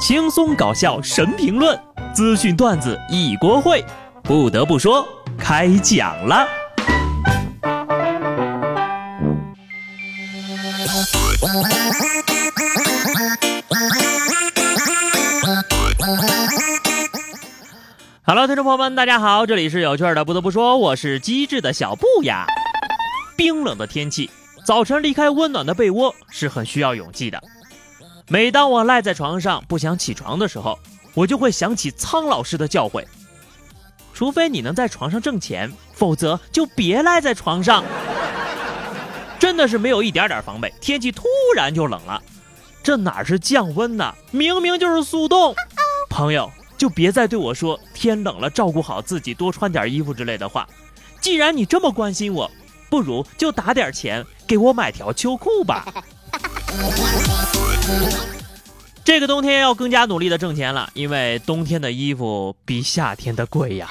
轻松搞笑神评论，资讯段子一锅烩。不得不说，开讲了。Hello，听众朋友们，大家好，这里是有趣的。不得不说，我是机智的小布呀。冰冷的天气，早晨离开温暖的被窝是很需要勇气的。每当我赖在床上不想起床的时候，我就会想起苍老师的教诲：除非你能在床上挣钱，否则就别赖在床上。真的是没有一点点防备，天气突然就冷了，这哪是降温呢？明明就是速冻。朋友，就别再对我说天冷了照顾好自己，多穿点衣服之类的话。既然你这么关心我，不如就打点钱给我买条秋裤吧。这个冬天要更加努力的挣钱了，因为冬天的衣服比夏天的贵呀。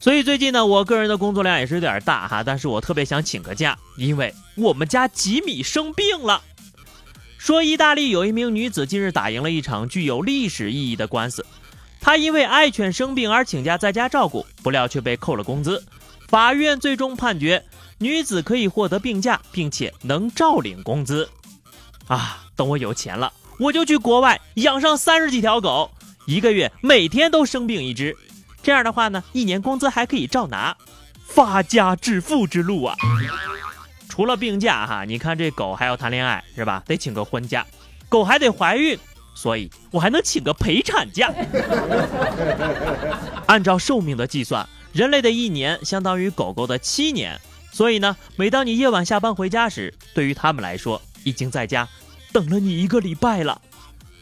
所以最近呢，我个人的工作量也是有点大哈，但是我特别想请个假，因为我们家吉米生病了。说意大利有一名女子近日打赢了一场具有历史意义的官司，她因为爱犬生病而请假在家照顾，不料却被扣了工资。法院最终判决。女子可以获得病假，并且能照领工资。啊，等我有钱了，我就去国外养上三十几条狗，一个月每天都生病一只。这样的话呢，一年工资还可以照拿，发家致富之路啊！除了病假哈，你看这狗还要谈恋爱是吧？得请个婚假，狗还得怀孕，所以我还能请个陪产假。按照寿命的计算，人类的一年相当于狗狗的七年。所以呢，每当你夜晚下班回家时，对于他们来说，已经在家等了你一个礼拜了。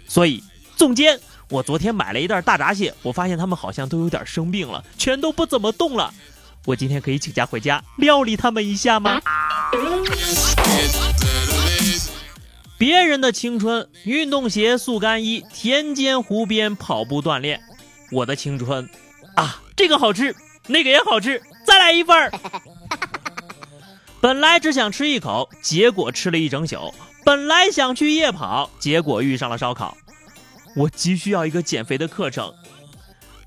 所以，总监，我昨天买了一袋大闸蟹，我发现他们好像都有点生病了，全都不怎么动了。我今天可以请假回家料理他们一下吗？别人的青春，运动鞋、速干衣，田间湖边跑步锻炼。我的青春，啊，这个好吃，那个也好吃，再来一份儿。本来只想吃一口，结果吃了一整宿。本来想去夜跑，结果遇上了烧烤。我急需要一个减肥的课程，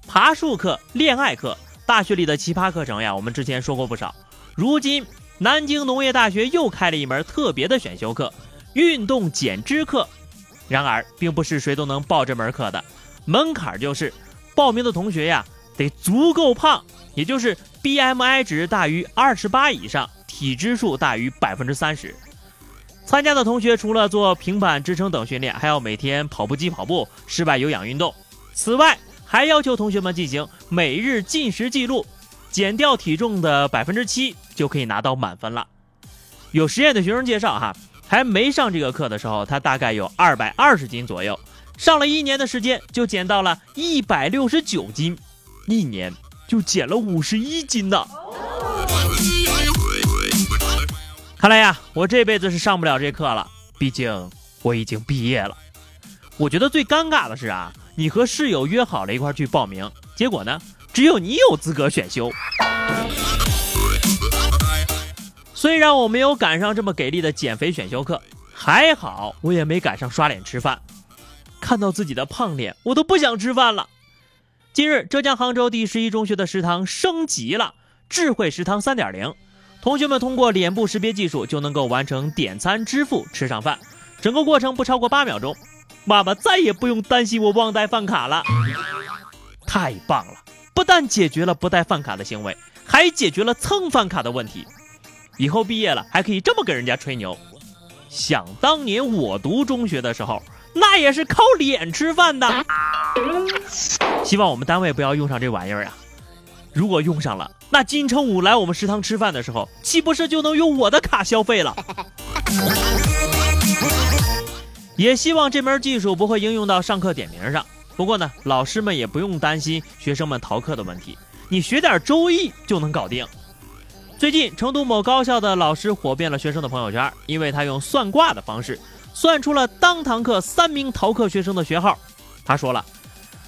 爬树课、恋爱课、大学里的奇葩课程呀，我们之前说过不少。如今南京农业大学又开了一门特别的选修课——运动减脂课。然而，并不是谁都能报这门课的，门槛就是报名的同学呀得足够胖，也就是 BMI 值大于二十八以上。体脂数大于百分之三十，参加的同学除了做平板支撑等训练，还要每天跑步机跑步、室外有氧运动。此外，还要求同学们进行每日进食记录，减掉体重的百分之七就可以拿到满分了。有实验的学生介绍，哈，还没上这个课的时候，他大概有二百二十斤左右，上了一年的时间就减到了一百六十九斤，一年就减了五十一斤呢。看来呀，我这辈子是上不了这课了。毕竟我已经毕业了。我觉得最尴尬的是啊，你和室友约好了一块去报名，结果呢，只有你有资格选修。虽然我没有赶上这么给力的减肥选修课，还好我也没赶上刷脸吃饭。看到自己的胖脸，我都不想吃饭了。近日，浙江杭州第十一中学的食堂升级了，智慧食堂三点零。同学们通过脸部识别技术就能够完成点餐、支付、吃上饭，整个过程不超过八秒钟。妈妈再也不用担心我忘带饭卡了，太棒了！不但解决了不带饭卡的行为，还解决了蹭饭卡的问题。以后毕业了还可以这么跟人家吹牛。想当年我读中学的时候，那也是靠脸吃饭的。希望我们单位不要用上这玩意儿呀。如果用上了，那金城武来我们食堂吃饭的时候，岂不是就能用我的卡消费了？也希望这门技术不会应用到上课点名上。不过呢，老师们也不用担心学生们逃课的问题，你学点周易就能搞定。最近，成都某高校的老师火遍了学生的朋友圈，因为他用算卦的方式算出了当堂课三名逃课学生的学号。他说了，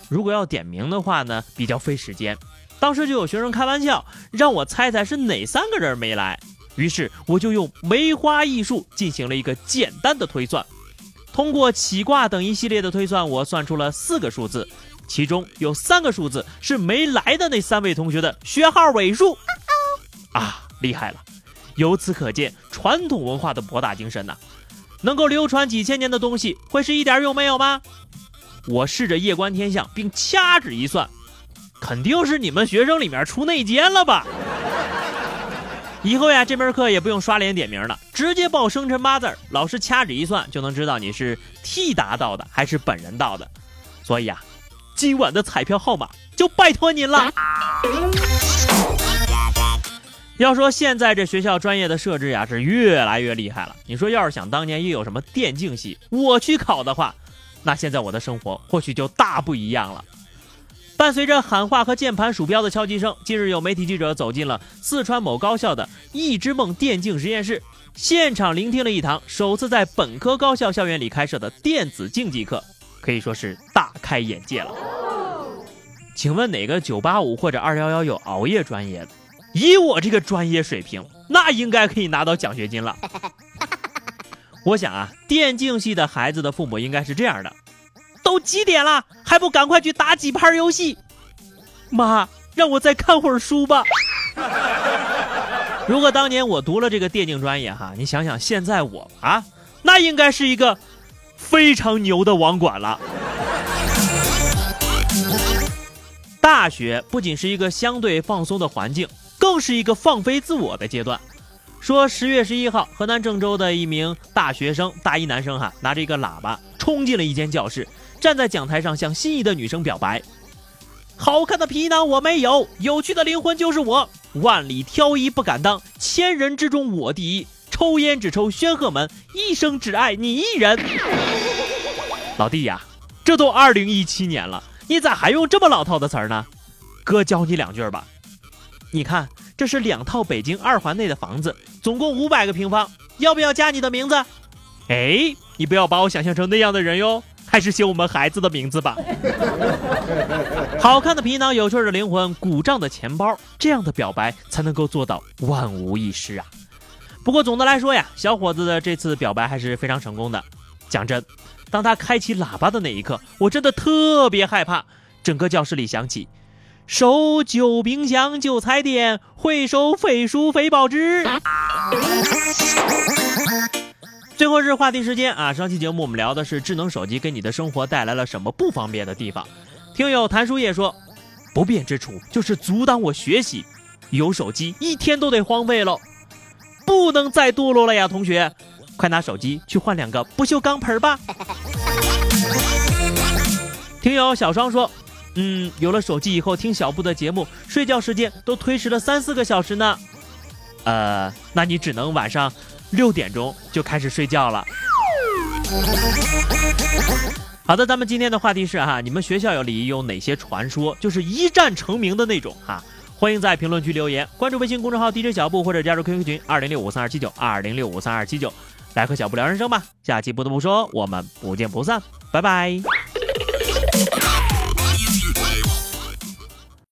如果要点名的话呢，比较费时间。当时就有学生开玩笑，让我猜猜是哪三个人没来。于是我就用梅花易数进行了一个简单的推算。通过起卦等一系列的推算，我算出了四个数字，其中有三个数字是没来的那三位同学的学号尾数。啊，厉害了！由此可见，传统文化的博大精深呐。能够流传几千年的东西，会是一点用没有吗？我试着夜观天象，并掐指一算，肯定是你们学生里面出内奸了吧？以后呀，这门课也不用刷脸点名了，直接报生辰八字，老师掐指一算就能知道你是替答到的还是本人到的。所以啊，今晚的彩票号码就拜托您了。要说现在这学校专业的设置呀，是越来越厉害了。你说要是想当年又有什么电竞系，我去考的话，那现在我的生活或许就大不一样了。伴随着喊话和键盘鼠标的敲击声，近日有媒体记者走进了四川某高校的一之梦电竞实验室，现场聆听了一堂首次在本科高校校园里开设的电子竞技课，可以说是大开眼界了。请问哪个985或者211有熬夜专业的？以我这个专业水平，那应该可以拿到奖学金了。我想啊，电竞系的孩子的父母应该是这样的：都几点了，还不赶快去打几盘游戏？妈，让我再看会儿书吧。如果当年我读了这个电竞专业，哈，你想想现在我啊，那应该是一个非常牛的网管了。大学不仅是一个相对放松的环境。更是一个放飞自我的阶段。说十月十一号，河南郑州的一名大学生，大一男生哈，拿着一个喇叭冲进了一间教室，站在讲台上向心仪的女生表白：“好看的皮囊我没有，有趣的灵魂就是我，万里挑一不敢当，千人之中我第一，抽烟只抽宣赫门，一生只爱你一人。”老弟呀，这都二零一七年了，你咋还用这么老套的词儿呢？哥教你两句吧。你看，这是两套北京二环内的房子，总共五百个平方，要不要加你的名字？哎，你不要把我想象成那样的人哟，还是写我们孩子的名字吧。好看的皮囊，有趣的灵魂，鼓胀的钱包，这样的表白才能够做到万无一失啊。不过总的来说呀，小伙子的这次表白还是非常成功的。讲真，当他开启喇叭的那一刻，我真的特别害怕，整个教室里响起。收旧冰箱旧彩电，回收废书废报纸。最后是话题时间啊！上期节目我们聊的是智能手机给你的生活带来了什么不方便的地方。听友谭书叶说，不便之处就是阻挡我学习，有手机一天都得荒废喽，不能再堕落了呀！同学，快拿手机去换两个不锈钢盆吧。听友小双说。嗯，有了手机以后听小布的节目，睡觉时间都推迟了三四个小时呢。呃，那你只能晚上六点钟就开始睡觉了。好的，咱们今天的话题是哈，你们学校有里有哪些传说，就是一战成名的那种哈？欢迎在评论区留言，关注微信公众号 DJ 小布或者加入 QQ 群二零六五三二七九二零六五三二七九，来和小布聊人生吧。下期不得不说，我们不见不散，拜拜。